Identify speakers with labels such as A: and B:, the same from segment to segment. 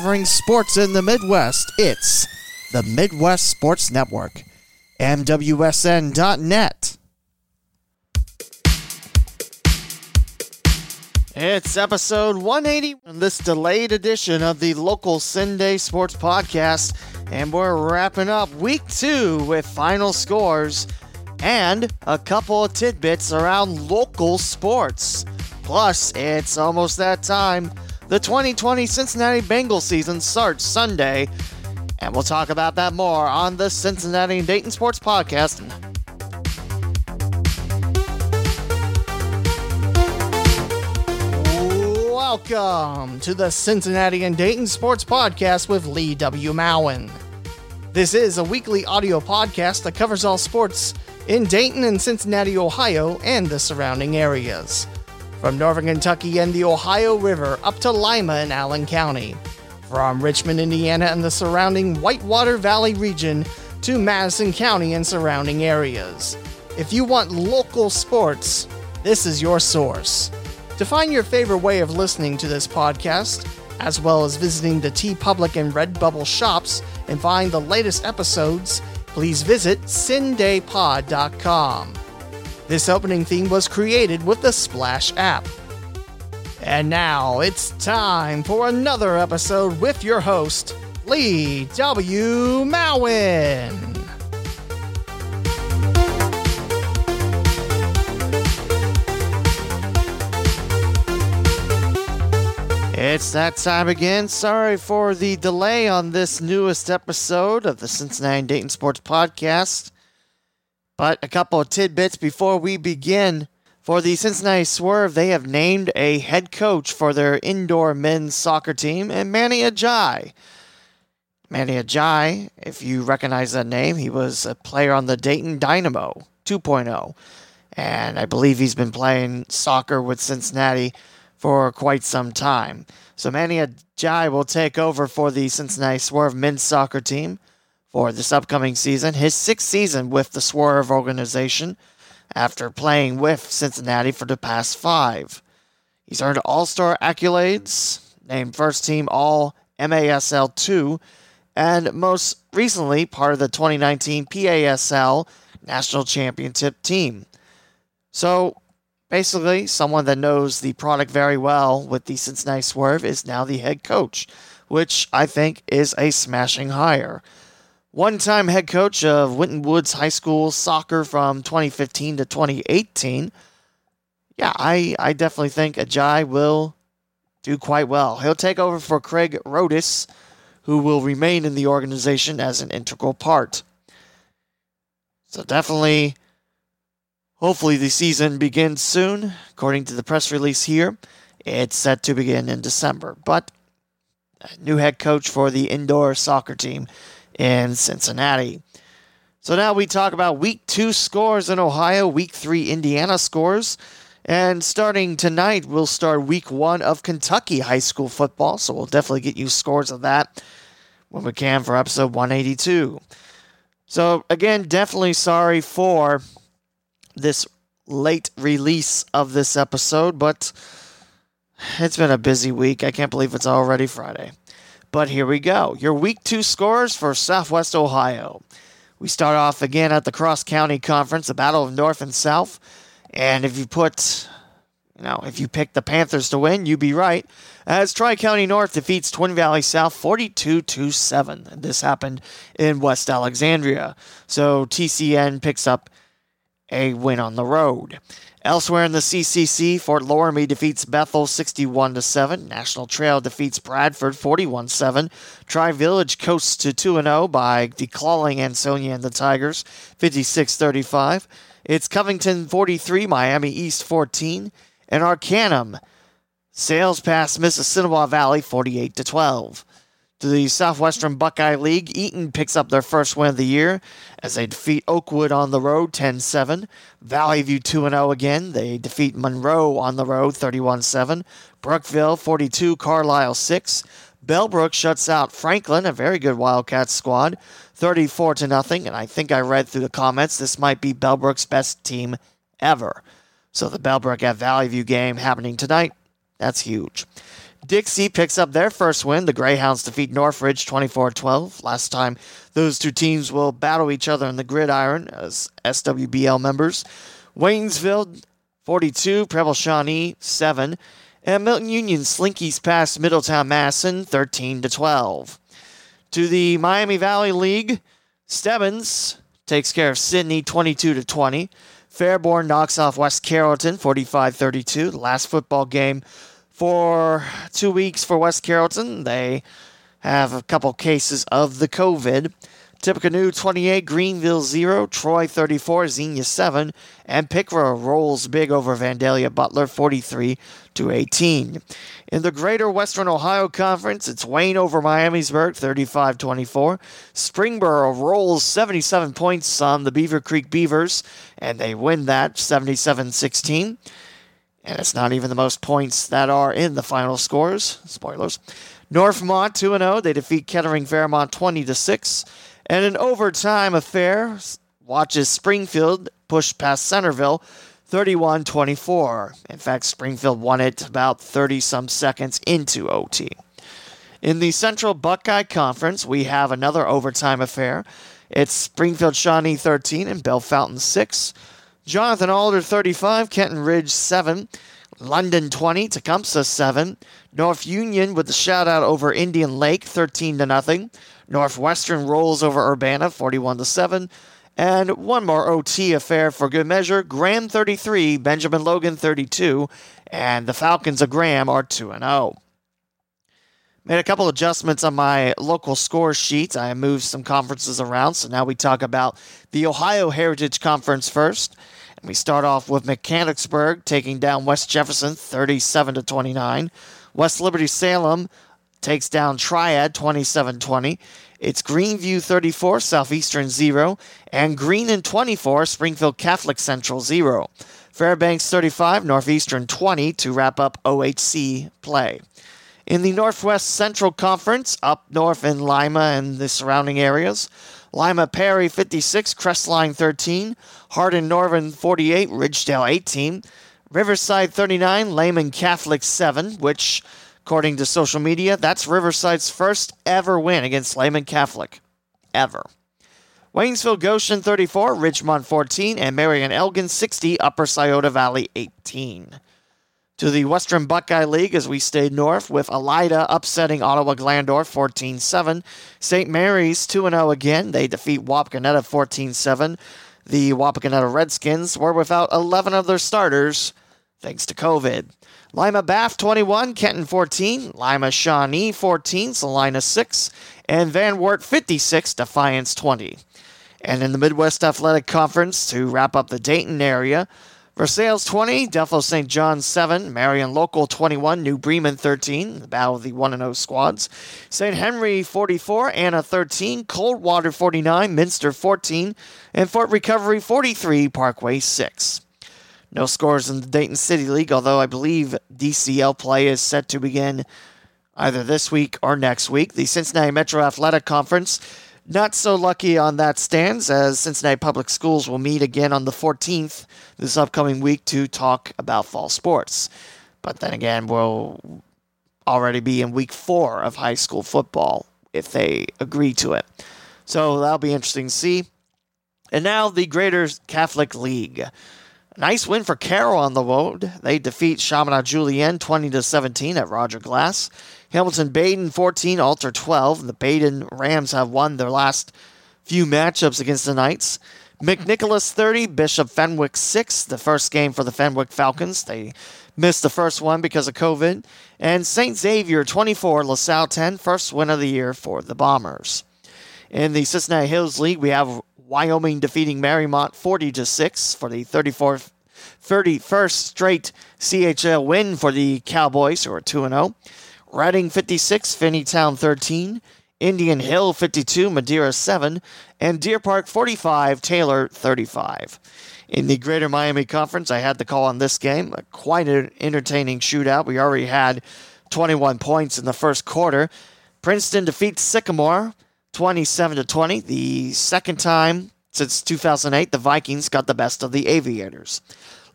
A: covering sports in the Midwest. It's the Midwest Sports Network. MWSN.net. It's episode 180 on this delayed edition of the local Sunday Sports Podcast, and we're wrapping up week two with final scores and a couple of tidbits around local sports. Plus, it's almost that time. The 2020 Cincinnati Bengals season starts Sunday, and we'll talk about that more on the Cincinnati and Dayton Sports Podcast. Welcome to the Cincinnati and Dayton Sports Podcast with Lee W. Mowen. This is a weekly audio podcast that covers all sports in Dayton and Cincinnati, Ohio, and the surrounding areas. From northern Kentucky and the Ohio River up to Lima in Allen County. From Richmond, Indiana, and the surrounding Whitewater Valley region to Madison County and surrounding areas. If you want local sports, this is your source. To find your favorite way of listening to this podcast, as well as visiting the TeePublic and Redbubble shops and find the latest episodes, please visit cindaypod.com. This opening theme was created with the Splash app. And now it's time for another episode with your host, Lee W. Mowen. It's that time again. Sorry for the delay on this newest episode of the Cincinnati Dayton Sports Podcast. But a couple of tidbits before we begin. For the Cincinnati Swerve, they have named a head coach for their indoor men's soccer team, and Manny Ajayi. Manny Ajayi, if you recognize that name, he was a player on the Dayton Dynamo 2.0. And I believe he's been playing soccer with Cincinnati for quite some time. So Manny Ajayi will take over for the Cincinnati Swerve men's soccer team for this upcoming season, his sixth season with the Swerve organization after playing with Cincinnati for the past five. He's earned All Star accolades, named first team All MASL 2, and most recently part of the 2019 PASL National Championship team. So Basically, someone that knows the product very well with the Cincinnati Swerve is now the head coach, which I think is a smashing hire. One time head coach of Winton Woods High School soccer from 2015 to 2018. Yeah, I, I definitely think Ajayi will do quite well. He'll take over for Craig Rodas, who will remain in the organization as an integral part. So definitely Hopefully, the season begins soon. According to the press release here, it's set to begin in December. But uh, new head coach for the indoor soccer team in Cincinnati. So now we talk about week two scores in Ohio, week three Indiana scores. And starting tonight, we'll start week one of Kentucky high school football. So we'll definitely get you scores of that when we can for episode 182. So again, definitely sorry for this late release of this episode, but it's been a busy week. I can't believe it's already Friday. But here we go. Your week two scores for Southwest Ohio. We start off again at the Cross County Conference, the battle of North and South. And if you put, you know, if you pick the Panthers to win, you'd be right. As Tri County North defeats Twin Valley South 42 7. This happened in West Alexandria. So TCN picks up a win on the road. Elsewhere in the CCC, Fort Loramie defeats Bethel 61 7. National Trail defeats Bradford 41 7. Tri Village coasts to 2 0 by declawing Ansonia and the Tigers 56 35. It's Covington 43, Miami East 14. And Arcanum sails past Mississinewa Valley 48 12 to the Southwestern Buckeye League. Eaton picks up their first win of the year as they defeat Oakwood on the road 10 7. Valley View 2 0 again. They defeat Monroe on the road 31 7. Brookville 42, Carlisle 6. Bellbrook shuts out Franklin, a very good Wildcats squad, 34 to nothing. And I think I read through the comments this might be Bellbrook's best team ever. So the Bellbrook at Valley View game happening tonight. That's huge. Dixie picks up their first win. The Greyhounds defeat Northridge 24 12. Last time those two teams will battle each other in the gridiron as SWBL members. Waynesville 42, Preble Shawnee 7. And Milton Union slinkies past Middletown Madison 13 to 12. To the Miami Valley League, Stebbins takes care of Sidney 22 to 20. Fairborn knocks off West Carrollton 45 32. The last football game for two weeks for West Carrollton. They have a couple cases of the COVID. Tippecanoe 28, Greenville 0, Troy 34, Xenia 7, and Piqua rolls big over Vandalia Butler 43 to 18. In the Greater Western Ohio Conference, it's Wayne over Miamisburg 35 24. Springboro rolls 77 points on the Beavercreek Beavers, and they win that 77 16. And it's not even the most points that are in the final scores. Spoilers. Northmont 2 0. They defeat Kettering Fairmont 20 6. And an overtime affair watches Springfield push past Centerville 31 24. In fact, Springfield won it about 30 some seconds into OT. In the Central Buckeye Conference, we have another overtime affair. It's Springfield Shawnee 13 and Bellefontaine 6. Jonathan Alder 35, Kenton Ridge 7. London 20, Tecumseh 7. North Union with the shout out over Indian Lake 13 to nothing. Northwestern rolls over Urbana 41 to 7. And one more OT affair for good measure. Graham 33, Benjamin Logan 32, and the Falcons of Graham are 2 and 0. Made a couple adjustments on my local score sheet. I moved some conferences around, so now we talk about the Ohio Heritage Conference first. And we start off with Mechanicsburg taking down West Jefferson 37 to 29. West Liberty Salem takes down Triad 27 20. It's Greenview 34, Southeastern 0, and Greenon 24, Springfield Catholic Central 0. Fairbanks 35, Northeastern 20 to wrap up OHC play. In the Northwest Central Conference, up north in Lima and the surrounding areas, Lima Perry 56, Crestline 13, Hardin Northern 48, Ridgedale 18, Riverside 39, Lehman Catholic 7, which According to social media, that's Riverside's first ever win against Lehman Catholic. Ever. Waynesfield Goshen 34, Richmond 14, and Marion Elgin 60, Upper Scioto Valley 18. To the Western Buckeye League as we stayed north with Elida upsetting Ottawa Glandorf 14 7. St. Mary's 2 0 again. They defeat Wapakoneta 14 7. The Wapakoneta Redskins were without 11 of their starters thanks to COVID. Lima Bath 21, Kenton 14, Lima Shawnee 14, Celina 6, and Van Wert 56, Defiance 20. And in the Midwest Athletic Conference, to wrap up the Dayton area, Versailles 20, Delphos St. John 7, Marion Local 21, New Bremen 13, the battle of the 1 0 squads. St. Henry 44, Anna 13, Coldwater 49, Minster 14, and Fort Recovery 43, Parkway 6. No scores in the Dayton City League, although I believe DCL play is set to begin either this week or next week. The Cincinnati Metro Athletic Conference, not so lucky on that stands, as Cincinnati Public Schools will meet again on the 14th this upcoming week to talk about fall sports. But then again, we'll already be in week four of high school football if they agree to it. So that'll be interesting to see. And now the Greater Catholic League. Nice win for Carroll on the road. They defeat Chaminade Julienne 20 to 17 at Roger Glass. Hamilton Badin 14, Alter 12. The Badin Rams have won their last few matchups against the Knights. McNicholas 30, Bishop Fenwick 6, the first game for the Fenwick Falcons. They missed the first one because of COVID. And St. Xavier 24, LaSalle 10, first win of the year for the Bombers. In the Cincinnati Hills League, we have Wyoming defeating Mariemont 40 to 6 for the 34th 31st straight CHL win for the Cowboys who are 2 0. Reading 56, Finneytown 13, Indian Hill 52, Madeira 7, and Deer Park 45, Taylor 35. In the Greater Miami Conference, I had the call on this game. Quite an entertaining shootout. We already had 21 points in the first quarter. Princeton defeats Sycamore 27 to 20. The second time since 2008 the Vikings got the best of the Aviators.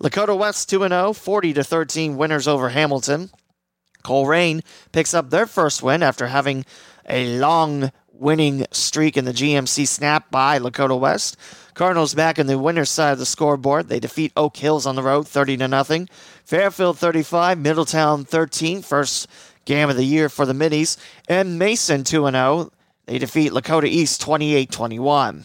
A: Lakota West 2 0, 40 to 13 winners over Hamilton. Colerain picks up their first win after having a long winning streak in the GMC snap by Lakota West. Cardinals back in the winner's side of the scoreboard. They defeat Oak Hills on the road 30 to nothing. Fairfield 35, Middletown 13, first game of the year for the Middies. And Mason 2 0. They defeat Lakota East 28 21.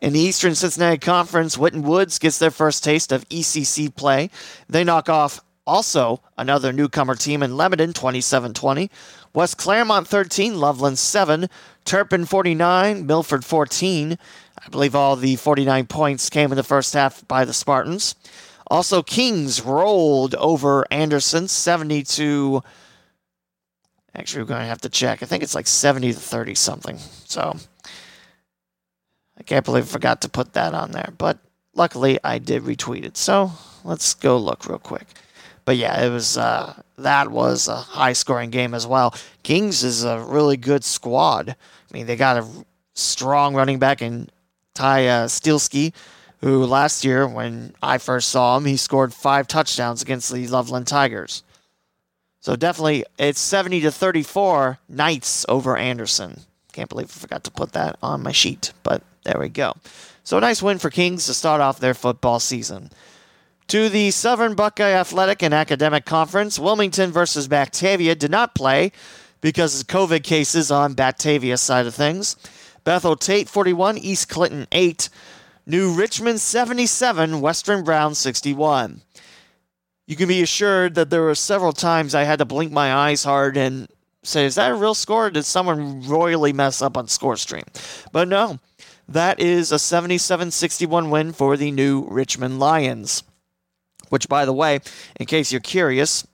A: In the Eastern Cincinnati Conference, Winton Woods gets their first taste of ECC play. They knock off also another newcomer team in Lebanon 27 20. West Clermont 13, Loveland 7, Turpin 49, Milford 14. I believe all the 49 points came in the first half by the Spartans. Also, Kings rolled over Anderson 72. Actually, we're going to have to check. I think it's like 70 to 30 something. So, I can't believe I forgot to put that on there. But luckily, I did retweet it. So, let's go look real quick. But yeah, it was uh, that was a high scoring game as well. Kings is a really good squad. I mean, they got a strong running back in Ty uh, who last year, when I first saw him, he scored five touchdowns against the Loveland Tigers. So definitely, it's 70 to 34 Knights over Anderson. Can't believe I forgot to put that on my sheet, but there we go. So a nice win for Kings to start off their football season. To the Southern Buckeye Athletic and Academic Conference, Wilmington versus Batavia did not play because of COVID cases on Batavia's side of things. Bethel Tate 41, East Clinton 8, New Richmond 77, Western Brown 61. You can be assured that there were several times I had to blink my eyes hard and say, is that a real score or did someone royally mess up on ScoreStream? But no, that is a 77 61 win for the New Richmond Lions which, by the way, in case you're curious,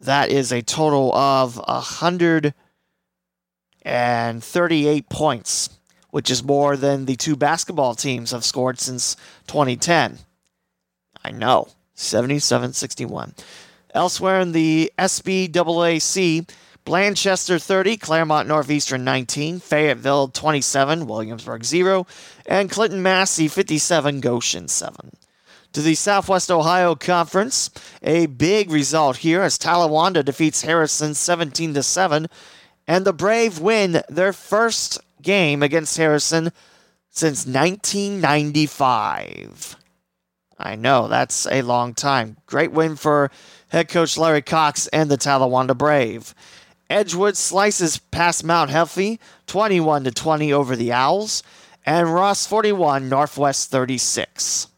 A: that is a total of 138 points, which is more than the two basketball teams have scored since 2010. I know, 77 61. Elsewhere in the SBAAC, Blanchester 30, Clermont Northeastern 19, Fayetteville 27, Williamsburg 0, and Clinton Massie 57, Goshen 7 to the Southwest Ohio Conference. A big result here as Talawanda defeats Harrison 17 to 7, and the Brave win their first game against Harrison since 1995. I know, that's a long time. Great win for head coach Larry Cox and the Talawanda Brave. Edgewood slices past Mount Healthy 21 to 20 over the Owls, and Ross 41, Northwest 36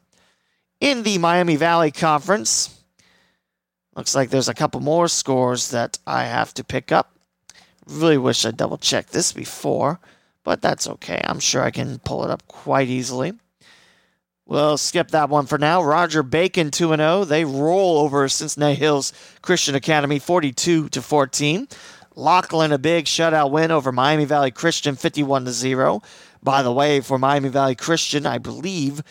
A: in the Miami Valley Conference. Looks like there's a couple more scores that I have to pick up. Really wish I double checked this before, but that's okay. I'm sure I can pull it up quite easily. We'll skip that one for now. Roger Bacon 2 0. They roll over Cincinnati Hills Christian Academy 42 to 14. Lockland a big shutout win over Miami Valley Christian 51 to 0. By the way, for Miami Valley Christian, I believe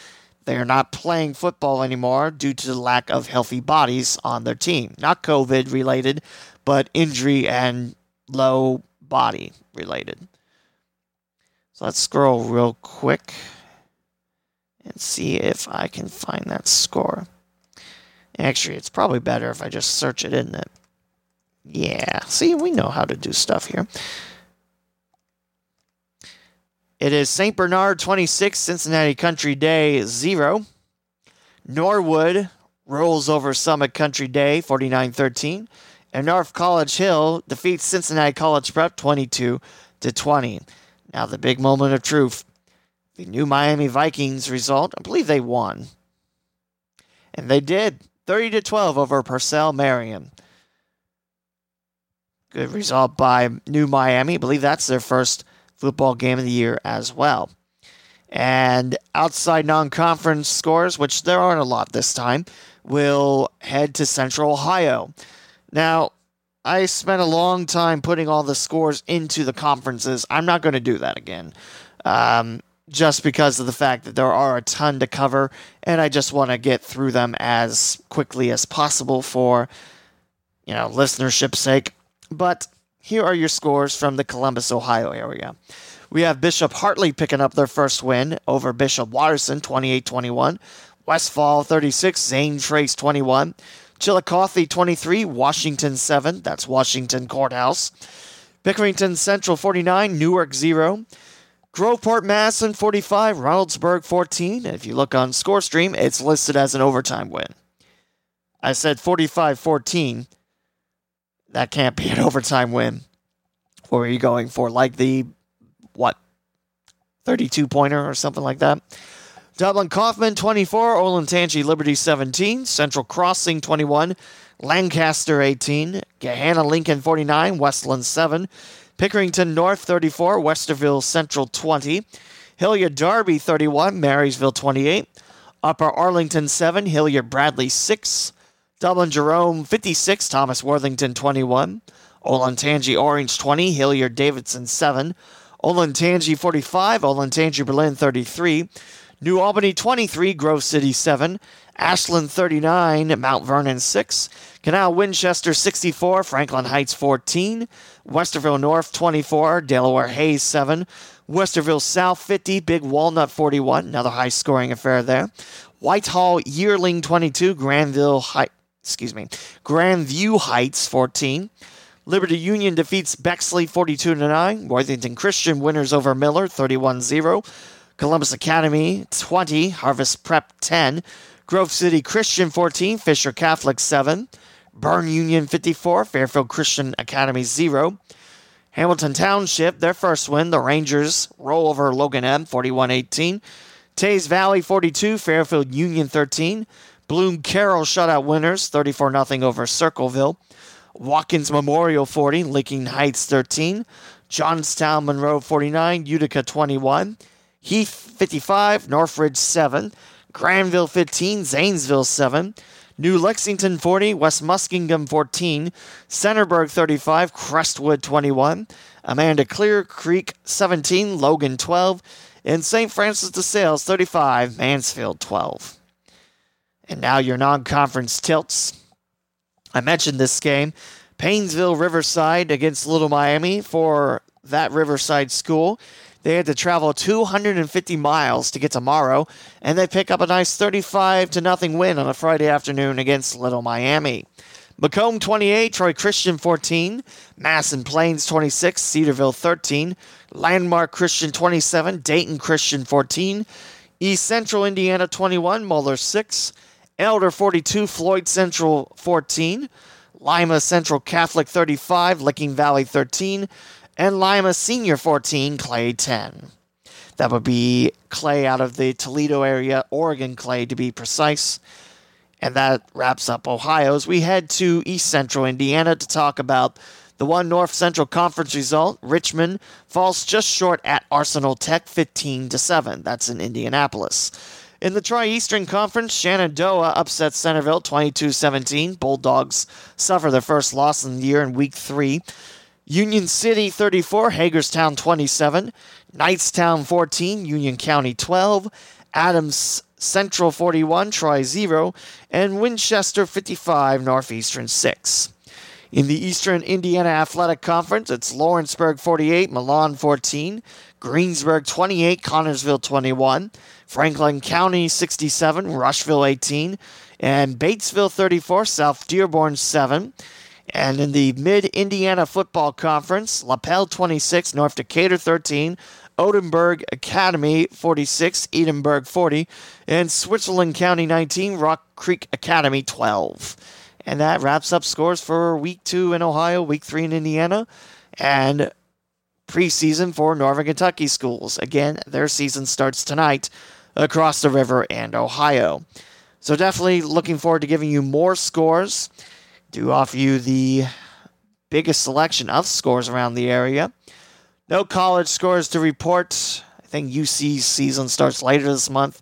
A: they are not playing football anymore due to the lack of healthy bodies on their team. Not COVID related, but injury and low body related. So let's scroll real quick and see if I can find that score. Actually, it's probably better if I just search it, isn't it? Yeah, see, we know how to do stuff here. It is St. Bernard 26, Cincinnati Country Day 0. Norwood rolls over Summit Country Day 49 13. And North College Hill defeats Cincinnati College Prep 22 to 20. Now, the big moment of truth. The new Miami Vikings result, I believe they won. And they did 30 to 12 over Purcell Marian. Good result by New Miami. I believe that's their first football game of the year as well. And outside non conference scores, which there aren't a lot this time, will head to Central Ohio. Now, I spent a long time putting all the scores into the conferences. I'm not going to do that again. Um, just because of the fact that there are a ton to cover, and I just want to get through them as quickly as possible for, you know, listenership's sake. But here are your scores from the Columbus, Ohio area. We have Bishop Hartley picking up their first win over Bishop Watterson, 28 21. Westfall 36, Zane Trace 21. Chillicothe 23, Washington 7. That's Washington Courthouse. Pickerington Central 49, Newark 0. Groveport Madison 45, Reynoldsburg 14. If you look on ScoreStream, it's listed as an overtime win. I said 45 14. That can't be an overtime win. What are you going for? Like the, what, 32 pointer or something like that? Dublin Coffman 24, Olentangy Liberty 17, Central Crossing 21, Lancaster 18, Gahanna Lincoln 49, Westland 7, Pickerington North 34, Westerville Central 20, Hilliard Darby 31, Marysville 28, Upper Arlington 7, Hilliard Bradley 6, Dublin Jerome 56, Thomas Worthington 21, Olentangy Orange 20, Hilliard Davidson 7, Olentangy 45, Olentangy Berlin 33, New Albany 23, Grove City 7, Ashland 39, Mount Vernon 6, Canal Winchester 64, Franklin Heights 14, Westerville North 24, Delaware Hayes 7, Westerville South 50, Big Walnut 41, another high scoring affair there. Whitehall Yearling 22, Granville Heights, excuse me, Grandview Heights 14. Liberty Union defeats Bexley 42 9. Worthington Christian winners over Miller 31 0. Columbus Academy 20. Harvest Prep 10. Grove City Christian 14. Fisher Catholic 7. Berne Union 54. Fairfield Christian Academy 0. Hamilton Township, their first win. The Rangers roll over Logan Elm 41 18. Teays Valley 42. Fairfield Union 13. Bloom Carroll shutout winners 34 0 over Circleville. Watkins Memorial 40, Licking Heights 13, Johnstown Monroe 49, Utica 21, Heath 55, Northridge 7, Granville 15, Zanesville 7, New Lexington 40, West Muskingum 14, Centerburg 35, Crestwood 21, Amanda Clear Creek 17, Logan 12, and St. Francis de Sales 35, Mansfield 12. And now your non conference tilts. I mentioned this game. Painesville Riverside against Little Miami for that Riverside school. They had to travel 250 miles to get to Morrow, and they pick up a nice 35 to nothing win on a Friday afternoon against Little Miami. Macomb 28, Troy Christian 14, Madison Plains 26, Cedarville 13, Landmark Christian 27, Dayton Christian 14, East Central Indiana 21, Moeller 6, Elder 42, Floyd Central 14, Lima Central Catholic 35, Licking Valley 13, and Lima Senior 14, Clay 10. That would be Clay out of the Toledo area, Oregon Clay to be precise. And that wraps up Ohio as we head to East Central Indiana to talk about the one North Central Conference result. Richmond falls just short at Arsenal Tech 15 to 7. That's in Indianapolis. In the Tri Eastern Conference, Shenandoah upsets Centerville 22 17. Bulldogs suffer their first loss in the year in week three. Union City 34, Hagerstown 27, Knightstown 14, Union County 12, Adams Central 41, Troy 0, and Winchester 55, Northeastern 6. In the Eastern Indiana Athletic Conference, it's Lawrenceburg 48, Milan 14, Greensburg 28, Connersville 21, Franklin County 67, Rushville 18, and Batesville 34, South Dearborn 7. And in the Mid Indiana Football Conference, Lapel 26, North Decatur 13, Oldenburg Academy 46, Edinburgh 40, and Switzerland County 19, Rock Creek Academy 12. And that wraps up scores for week two in Ohio, week three in Indiana, and preseason for Northern Kentucky schools. Again, their season starts tonight across the river and Ohio. So definitely looking forward to giving you more scores, to offer you the biggest selection of scores around the area. No college scores to report. I think UC season starts later this month.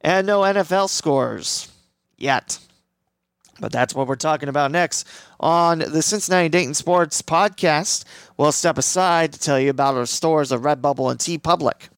A: And no NFL scores yet. But that's what we're talking about next on the Cincinnati Dayton Sports Podcast. We'll step aside to tell you about our stores of Redbubble and TeePublic.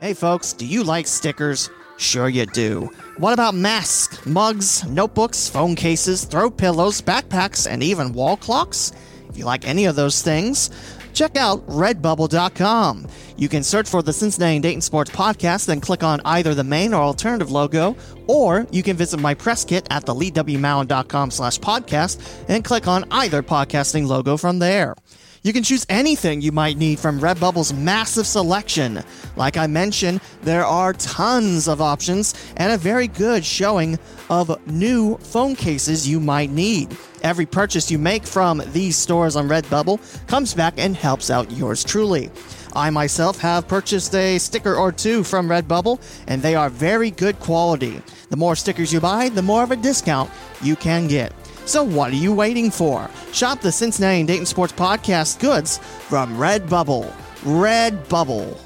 A: Hey folks, do you like stickers? Sure you do. What about masks, mugs, notebooks, phone cases, throw pillows, backpacks, and even wall clocks? If you like any of those things, check out redbubble.com. You can search for the Cincinnati and Dayton Sports Podcast, then click on either the main or alternative logo, or you can visit my press kit at theleewmowen.com slash podcast and click on either podcasting logo from there. You can choose anything you might need from Redbubble's massive selection. Like I mentioned, there are tons of options and a very good showing of new phone cases you might need. Every purchase you make from these stores on Redbubble comes back and helps out yours truly. I myself have purchased a sticker or two from Redbubble, and they are very good quality. The more stickers you buy, the more of a discount you can get. So what are you waiting for? Shop the Cincinnati and Dayton Sports Podcast goods from Redbubble. Redbubble.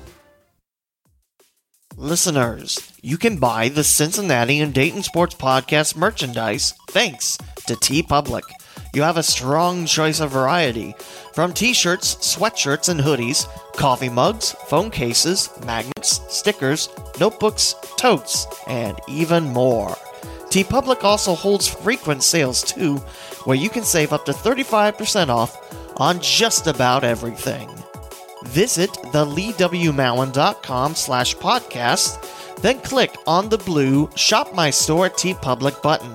A: Listeners, you can buy the Cincinnati and Dayton Sports Podcast merchandise thanks to TeePublic. You have a strong choice of variety from t shirts, sweatshirts, and hoodies, coffee mugs, phone cases, magnets, stickers, notebooks, totes, and even more. TeePublic also holds frequent sales too, where you can save up to 35% off on just about everything. Visit theleewmowen.com slash podcast, then click on the blue Shop My Store TeePublic button.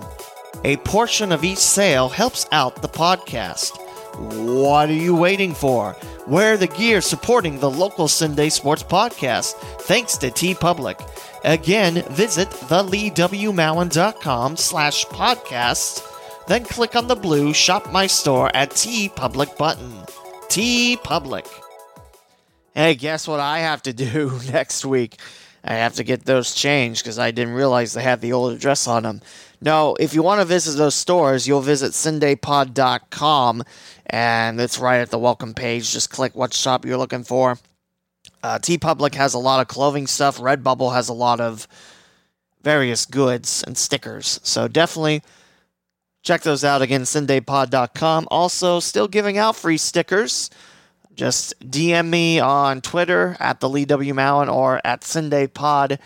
A: A portion of each sale helps out the podcast. What are you waiting for? Wear the gear supporting the local Sunday Sports Podcast, thanks to TeePublic. Again, visit theleewmowen.com slash podcast, then click on the blue Shop My Store at TeePublic button. TeePublic. Hey, guess what I have to do next week? I have to get those changed because I didn't realize they had the old address on them. No, if you want to visit those stores, you'll visit cindaypod.com and it's right at the welcome page. Just click what shop you're looking for. Uh, TeePublic has a lot of clothing stuff. Redbubble has a lot of various goods and stickers. So definitely check those out again, cindaypod.com. Also, still giving out free stickers. Just DM me on Twitter at the Lee W. Mowen or at CinDayPod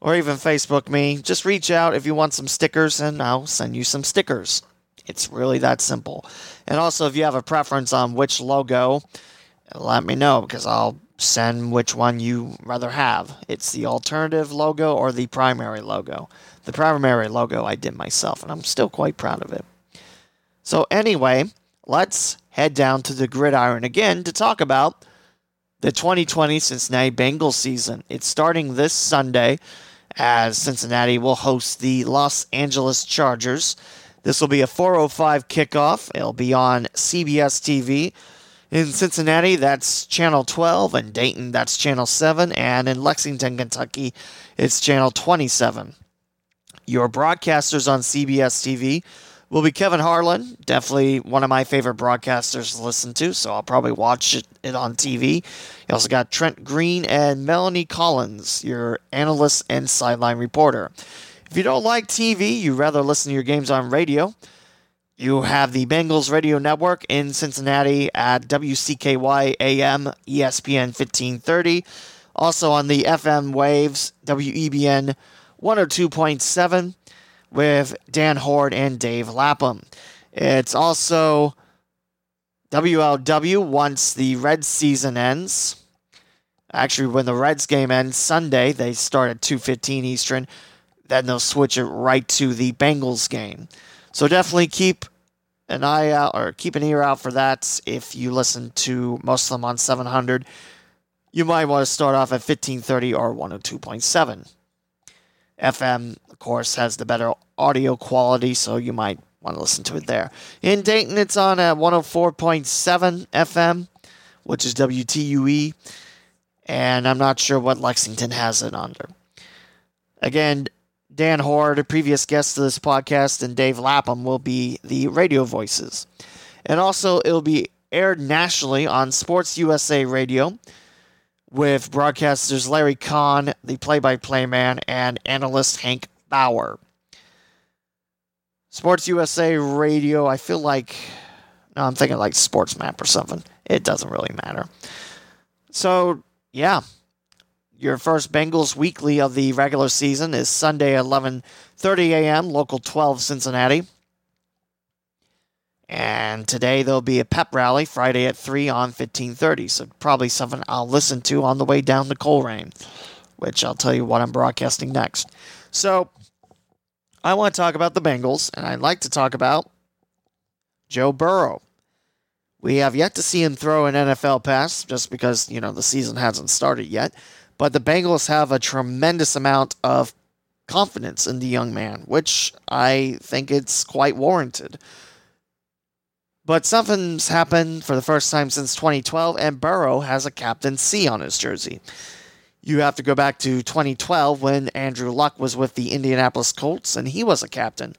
A: or even Facebook me. Just reach out if you want some stickers and I'll send you some stickers. It's really that simple. And also, if you have a preference on which logo, let me know because I'll send which one you rather have. It's the alternative logo or the primary logo. The primary logo I did myself, and I'm still quite proud of it. So, anyway, let's head down to the gridiron again to talk about the 2020 Cincinnati Bengals season. It's starting this Sunday as Cincinnati will host the Los Angeles Chargers. This will be a 405 kickoff. It'll be on CBS TV. In Cincinnati, that's Channel 12. In Dayton, that's Channel 7. And in Lexington, Kentucky, it's Channel 27. Your broadcasters on CBS TV will be Kevin Harlan, definitely one of my favorite broadcasters to listen to, so I'll probably watch it, it on TV. You also got Trent Green and Melanie Collins, your analyst and sideline reporter. If you don't like TV, you rather listen to your games on radio, you have the Bengals Radio Network in Cincinnati at WCKY AM ESPN 1530. Also on the FM waves, WEBN 102.7 with Dan Hoard and Dave Lapham. It's also WLW once the Reds season ends. Actually, when the Reds game ends Sunday, they start at 2:15 Eastern. Then they'll switch it right to the Bengals game. So definitely keep an eye out or keep an ear out for that. If you listen to most of them on 700, you might want to start off at 1530 or 102.7. FM, of course, has the better audio quality, so you might want to listen to it there. In Dayton, it's on at 104.7 FM, which is WTUE, and I'm not sure what Lexington has it under. Again, Dan Hoard, a previous guest of this podcast, and Dave Lapham will be the radio voices. And also, it'll be aired nationally on Sports USA Radio with broadcasters Larry Kahn, the play by play man, and analyst Hank Bauer. Sports USA Radio, I feel like. No, I'm thinking like Sports Map or something. It doesn't really matter. So, yeah. Your first Bengals weekly of the regular season is Sunday 11:30 a.m. local 12 Cincinnati. And today there'll be a pep rally Friday at 3 on 1530. So probably something I'll listen to on the way down to Colerain, which I'll tell you what I'm broadcasting next. So I want to talk about the Bengals, and I'd like to talk about Joe Burrow. We have yet to see him throw an NFL pass just because, you know, the season hasn't started yet. But the Bengals have a tremendous amount of confidence in the young man, which I think it's quite warranted. But something's happened for the first time since 2012, and Burrow has a Captain C on his jersey. You have to go back to 2012 when Andrew Luck was with the Indianapolis Colts, and he was a captain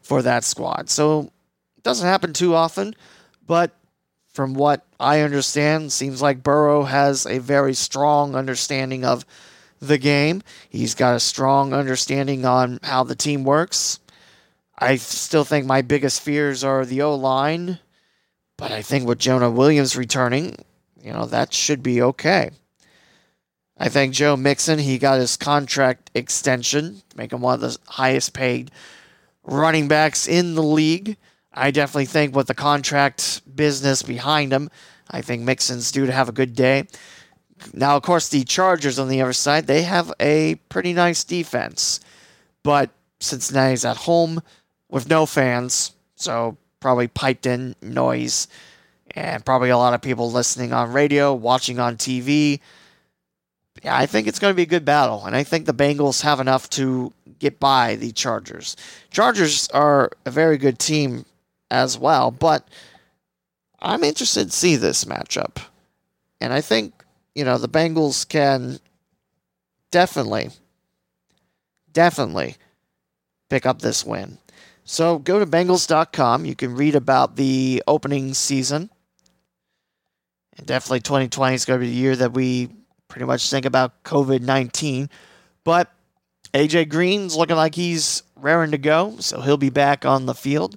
A: for that squad. So it doesn't happen too often, but from what I understand, seems like Burrow has a very strong understanding of the game. He's got a strong understanding on how the team works. I still think my biggest fears are the O line, but I think with Jonah Williams returning, you know, that should be okay. I think Joe Mixon, he got his contract extension, making him one of the highest paid running backs in the league. I definitely think with the contract business behind him, I think Mixon's due to have a good day. Now, of course, the Chargers on the other side, they have a pretty nice defense. But Cincinnati's at home with no fans, so probably piped in noise, and probably a lot of people listening on radio, watching on TV. Yeah, I think it's going to be a good battle, and I think the Bengals have enough to get by the Chargers. Chargers are a very good team as well. But I'm interested to see this matchup. And I think, you know, the Bengals can definitely, definitely pick up this win. So go to Bengals.com. You can read about the opening season. And definitely 2020 is going to be the year that we pretty much think about COVID 19. But AJ Green's looking like he's raring to go, so he'll be back on the field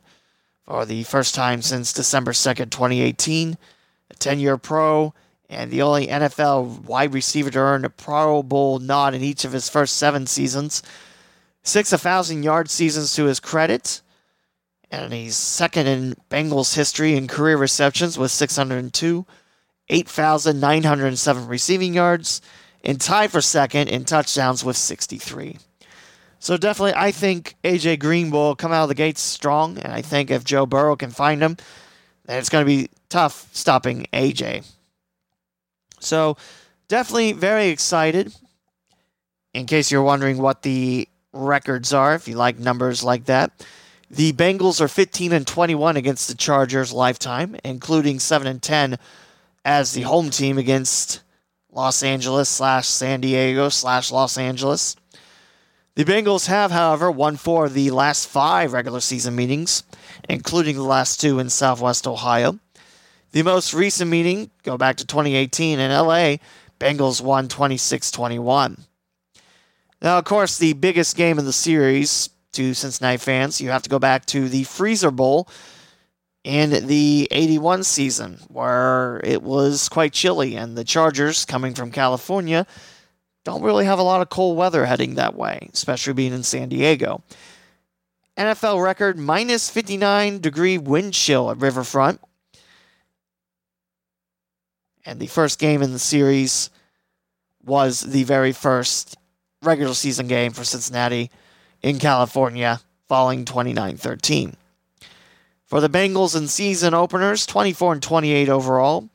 A: for the first time since December 2nd, 2018. A 10 year pro and the only NFL wide receiver to earn a Pro Bowl nod in each of his first seven seasons. Six 1,000 yard seasons to his credit. And he's second in Bengals history in career receptions with 602, 8,907 receiving yards, and tied for second in touchdowns with 63. So definitely, I think AJ Green will come out of the gates strong, and I think if Joe Burrow can find him, then it's going to be tough stopping AJ. So definitely very excited. In case you're wondering what the records are, if you like numbers like that, the Bengals are 15 and 21 against the Chargers lifetime, including 7 and 10 as the home team against Los Angeles slash San Diego slash Los Angeles. The Bengals have, however, won four of the last five regular season meetings, including the last two in Southwest Ohio. The most recent meeting, go back to 2018 in LA, Bengals won 26 21. Now, of course, the biggest game in the series to Cincinnati fans, you have to go back to the Freezer Bowl in the 81 season, where it was quite chilly, and the Chargers, coming from California, don't really have a lot of cold weather heading that way, especially being in San Diego. NFL record minus 59 degree wind chill at Riverfront. And the first game in the series was the very first regular season game for Cincinnati in California, falling 29 13. For the Bengals in season openers, 24 and 28 overall,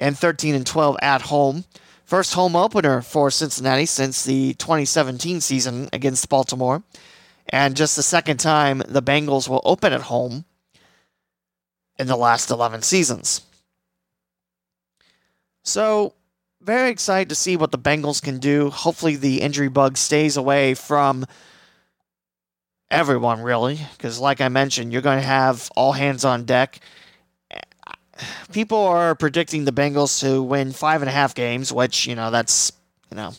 A: and 13 and 12 at home. First home opener for Cincinnati since the 2017 season against Baltimore. And just the second time the Bengals will open at home in the last 11 seasons. So, very excited to see what the Bengals can do. Hopefully, the injury bug stays away from everyone, really. Because, like I mentioned, you're going to have all hands on deck people are predicting the Bengals to win five and a half games, which, you know, that's, you know,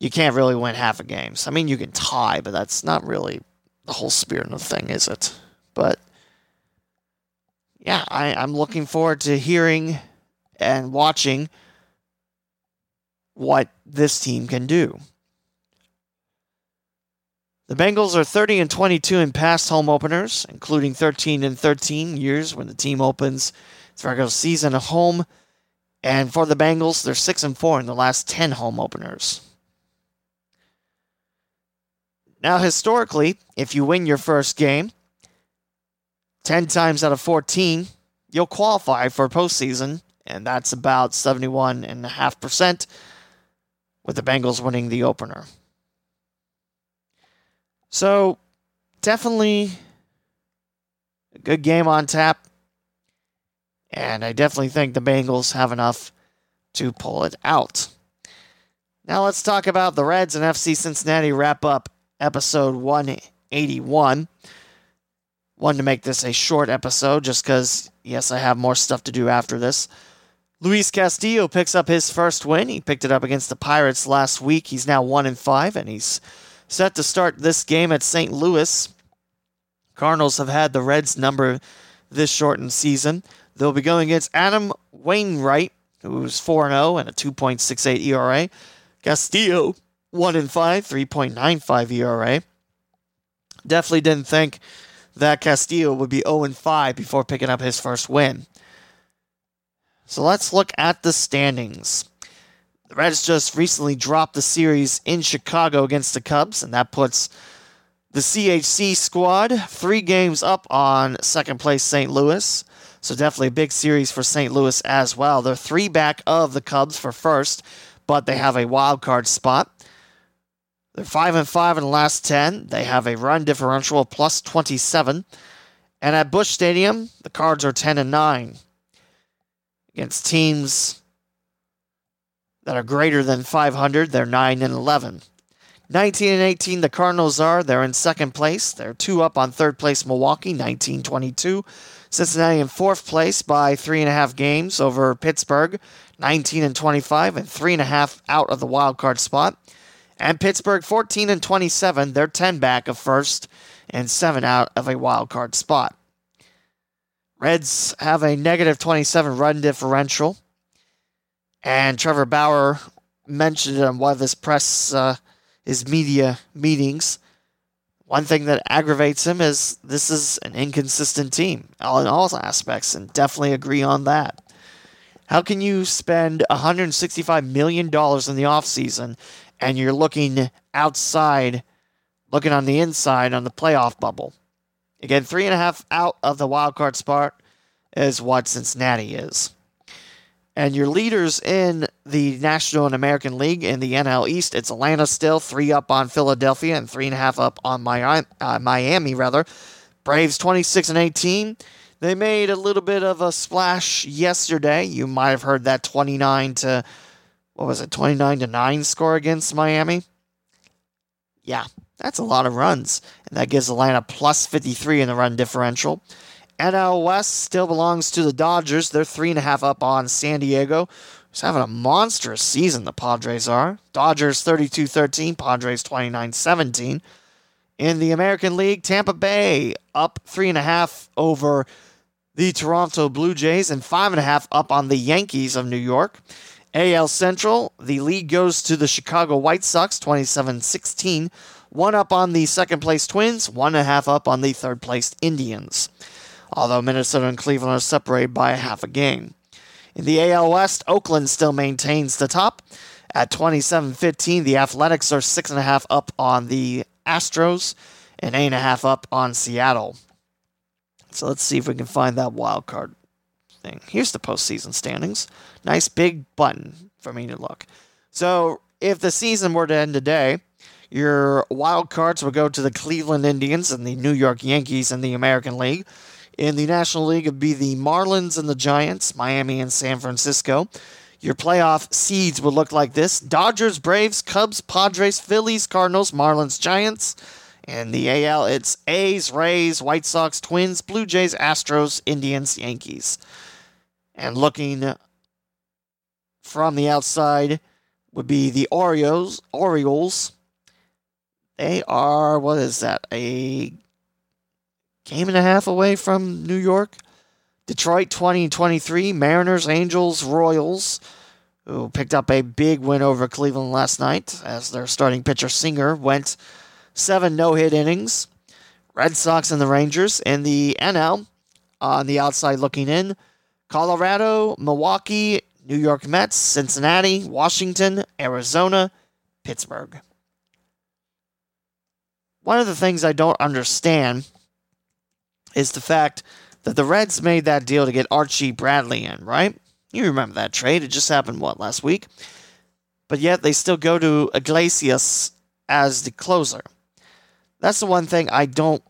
A: you can't really win half a games. I mean, you can tie, but that's not really the whole spirit of the thing, is it? But yeah, I, I'm looking forward to hearing and watching what this team can do. The Bengals are 30 and 22 in past home openers, including 13 and 13 years when the team opens its regular season at home. And for the Bengals, they're 6 and 4 in the last 10 home openers. Now, historically, if you win your first game, 10 times out of 14, you'll qualify for postseason, and that's about 71.5% with the Bengals winning the opener. So, definitely a good game on tap. And I definitely think the Bengals have enough to pull it out. Now, let's talk about the Reds and FC Cincinnati wrap up episode 181. Wanted to make this a short episode just because, yes, I have more stuff to do after this. Luis Castillo picks up his first win. He picked it up against the Pirates last week. He's now 1 and 5, and he's set to start this game at St. Louis. Cardinals have had the Reds number this shortened season. They'll be going against Adam Wainwright, who's 4 0 and a 2.68 ERA. Castillo, 1 and 5, 3.95 ERA. Definitely didn't think that Castillo would be 0 and 5 before picking up his first win. So let's look at the standings. The Reds just recently dropped the series in Chicago against the Cubs, and that puts the CHC squad three games up on second place St. Louis. So definitely a big series for St. Louis as well. They're three back of the Cubs for first, but they have a wild card spot. They're five and five in the last ten. They have a run differential of plus twenty seven. And at Busch Stadium, the Cards are ten and nine against teams that are greater than 500. They're 9 and 11. 19 and 18, the Cardinals are. They're in second place. They're two up on third place, Milwaukee, 19 22. Cincinnati in fourth place by three and a half games over Pittsburgh, 19 and 25, and three and a half out of the wild card spot. And Pittsburgh, 14 and 27. They're 10 back of first and seven out of a wild card spot. Reds have a negative 27 run differential. And Trevor Bauer mentioned in one of his press, uh, his media meetings. One thing that aggravates him is this is an inconsistent team in all aspects, and definitely agree on that. How can you spend $165 million in the offseason and you're looking outside, looking on the inside on the playoff bubble? Again, three and a half out of the wild card spot is what Cincinnati is. And your leaders in the National and American League in the NL East, it's Atlanta still, three up on Philadelphia and three and a half up on Miami, uh, Miami rather. Braves 26 and 18. They made a little bit of a splash yesterday. You might have heard that 29 to what was it, 29 to 9 score against Miami. Yeah, that's a lot of runs. And that gives Atlanta plus 53 in the run differential. NL West still belongs to the Dodgers. They're three and a half up on San Diego. Who's having a monstrous season, the Padres are. Dodgers 32 13, Padres 29 17. In the American League, Tampa Bay up three and a half over the Toronto Blue Jays and five and a half up on the Yankees of New York. AL Central, the lead goes to the Chicago White Sox 27 16. One up on the second place Twins, one and a half up on the third place Indians although Minnesota and Cleveland are separated by half a game. In the AL West, Oakland still maintains the top. At 27 15, the Athletics are 6.5 up on the Astros and 8.5 up on Seattle. So let's see if we can find that wild card thing. Here's the postseason standings. Nice big button for me to look. So if the season were to end today, your wild cards would go to the Cleveland Indians and the New York Yankees in the American League. In the National League, it'd be the Marlins and the Giants, Miami and San Francisco. Your playoff seeds would look like this Dodgers, Braves, Cubs, Padres, Phillies, Cardinals, Marlins, Giants. And the AL, it's A's, Rays, White Sox, Twins, Blue Jays, Astros, Indians, Yankees. And looking from the outside would be the Orioles. Orioles. They are, what is that? A game and a half away from New York. Detroit 20 23, Mariners, Angels, Royals, who picked up a big win over Cleveland last night as their starting pitcher Singer went seven no hit innings. Red Sox and the Rangers. In the NL, on the outside looking in, Colorado, Milwaukee, New York Mets, Cincinnati, Washington, Arizona, Pittsburgh. One of the things I don't understand is the fact that the Reds made that deal to get Archie Bradley in, right? You remember that trade. It just happened, what, last week? But yet they still go to Iglesias as the closer. That's the one thing I don't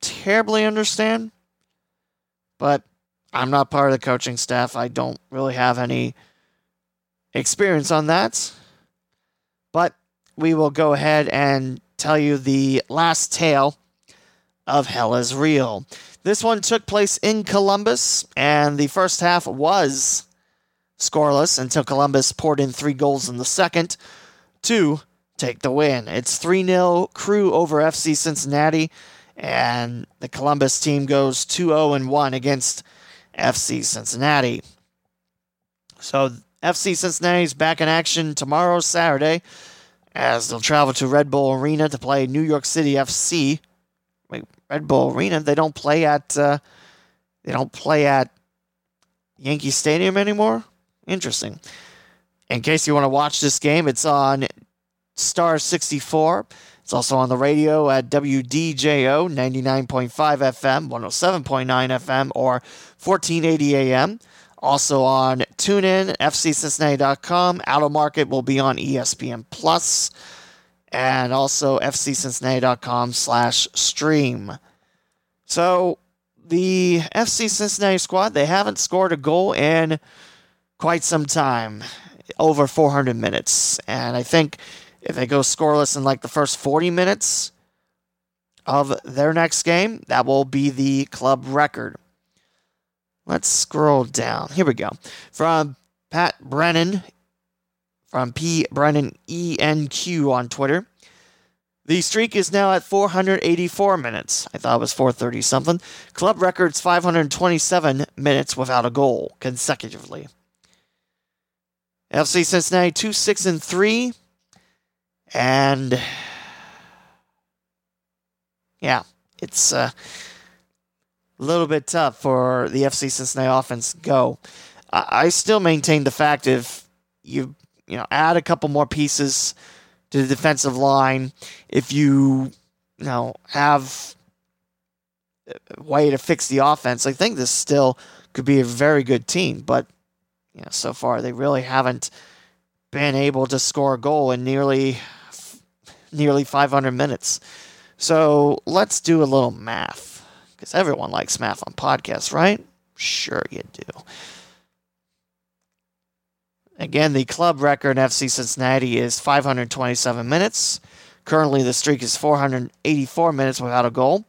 A: terribly understand. But I'm not part of the coaching staff. I don't really have any experience on that. But we will go ahead and tell you the last tale of Hell is Real. This one took place in Columbus, and the first half was scoreless until Columbus poured in three goals in the second to take the win. It's 3 0 crew over FC Cincinnati, and the Columbus team goes 2 0 1 against FC Cincinnati. So, FC Cincinnati is back in action tomorrow, Saturday, as they'll travel to Red Bull Arena to play New York City FC. Red Bull Arena? They don't play at uh, they don't play at Yankee Stadium anymore. Interesting. In case you want to watch this game, it's on Star 64. It's also on the radio at WDJO 99.5 FM, 107.9 FM, or 1480 AM. Also on TuneIn, FCCincinnati.com. Auto Market will be on ESPN Plus, and also FCCincinnati.com slash stream. So the FC Cincinnati squad, they haven't scored a goal in quite some time, over 400 minutes. And I think if they go scoreless in like the first 40 minutes of their next game, that will be the club record. Let's scroll down. Here we go. From Pat Brennan, from P. Brennan ENQ on Twitter. The streak is now at 484 minutes. I thought it was 430 something. Club record's 527 minutes without a goal consecutively. FC Cincinnati 2 6 and 3. And yeah, it's uh, a little bit tough for the FC Cincinnati offense to go. I, I still maintain the fact if you you know add a couple more pieces to the defensive line, if you you know have a way to fix the offense, I think this still could be a very good team. But you know, so far they really haven't been able to score a goal in nearly nearly 500 minutes. So let's do a little math because everyone likes math on podcasts, right? Sure, you do. Again, the club record in FC Cincinnati is 527 minutes. Currently, the streak is 484 minutes without a goal.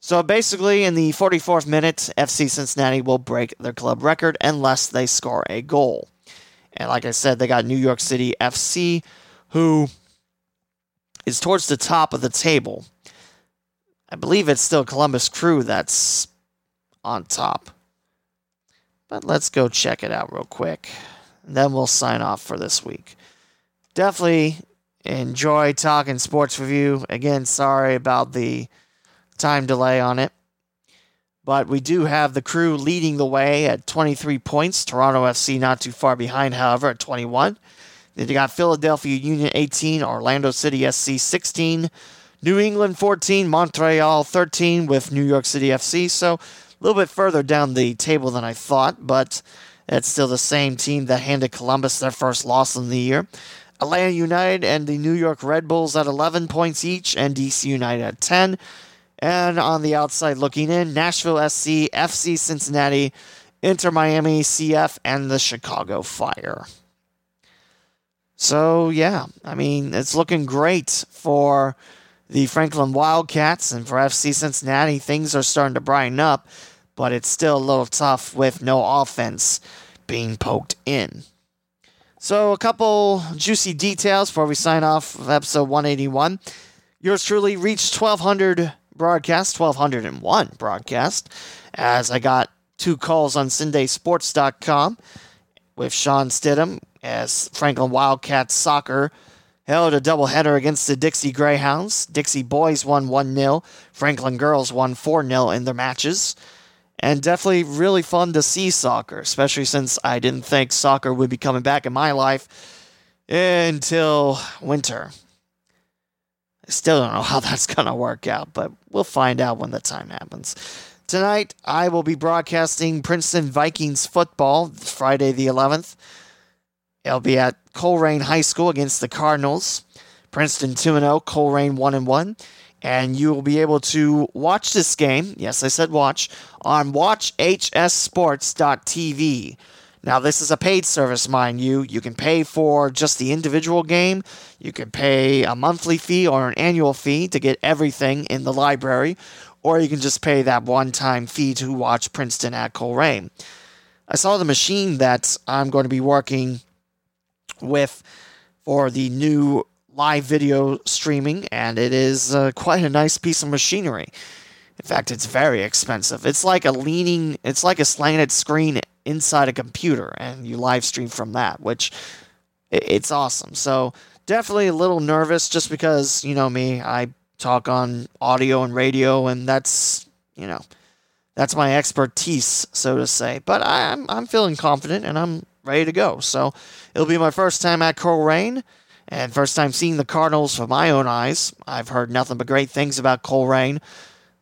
A: So basically, in the 44th minute, FC Cincinnati will break their club record unless they score a goal. And like I said, they got New York City FC, who is towards the top of the table. I believe it's still Columbus Crew that's on top. But let's go check it out real quick. And then we'll sign off for this week. Definitely enjoy talking sports with you. Again, sorry about the time delay on it. But we do have the crew leading the way at 23 points. Toronto FC not too far behind, however, at 21. Then you got Philadelphia Union 18, Orlando City SC 16, New England 14, Montreal 13 with New York City FC. So a little bit further down the table than I thought, but it's still the same team that handed Columbus their first loss in the year. Atlanta United and the New York Red Bulls at 11 points each, and DC United at 10. And on the outside looking in, Nashville SC, FC Cincinnati, Inter Miami, CF, and the Chicago Fire. So, yeah, I mean, it's looking great for the Franklin Wildcats and for FC Cincinnati. Things are starting to brighten up, but it's still a little tough with no offense being poked in. So, a couple juicy details before we sign off of episode 181. Yours truly reached 1,200 broadcast, 1201 broadcast, as I got two calls on SundaySports.com with Sean Stidham as Franklin Wildcats soccer held a doubleheader against the Dixie Greyhounds. Dixie boys won 1 0, Franklin girls won 4 0 in their matches. And definitely really fun to see soccer, especially since I didn't think soccer would be coming back in my life until winter. I still don't know how that's going to work out, but we'll find out when the time happens. Tonight, I will be broadcasting Princeton Vikings football, Friday the 11th. It'll be at Colerain High School against the Cardinals. Princeton 2 0, Colerain 1 1. And you will be able to watch this game, yes, I said watch, on watchhssports.tv. Now, this is a paid service, mind you. You can pay for just the individual game. You can pay a monthly fee or an annual fee to get everything in the library, or you can just pay that one time fee to watch Princeton at Colerain. I saw the machine that I'm going to be working with for the new live video streaming, and it is uh, quite a nice piece of machinery. In fact, it's very expensive. It's like a leaning, it's like a slanted screen inside a computer, and you live stream from that, which it's awesome. So definitely a little nervous just because you know me, I talk on audio and radio, and that's you know that's my expertise, so to say. But I'm I'm feeling confident and I'm ready to go. So it'll be my first time at Colerain and first time seeing the Cardinals with my own eyes. I've heard nothing but great things about Colerain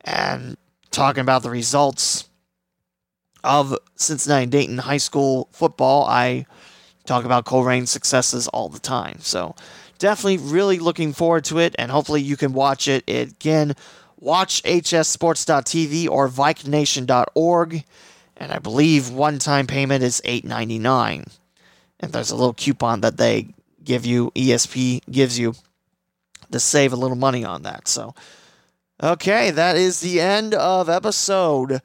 A: and talking about the results of Cincinnati Dayton high school football. I talk about Colerain's successes all the time. So definitely really looking forward to it and hopefully you can watch it again watch hssports.tv or vikenation.org and I believe one-time payment is $8.99. And there's a little coupon that they give you, ESP gives you to save a little money on that. So, okay, that is the end of episode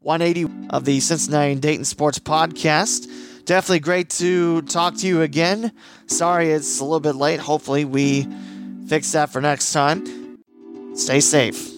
A: 180 of the Cincinnati and Dayton Sports Podcast. Definitely great to talk to you again. Sorry it's a little bit late. Hopefully, we fix that for next time. Stay safe.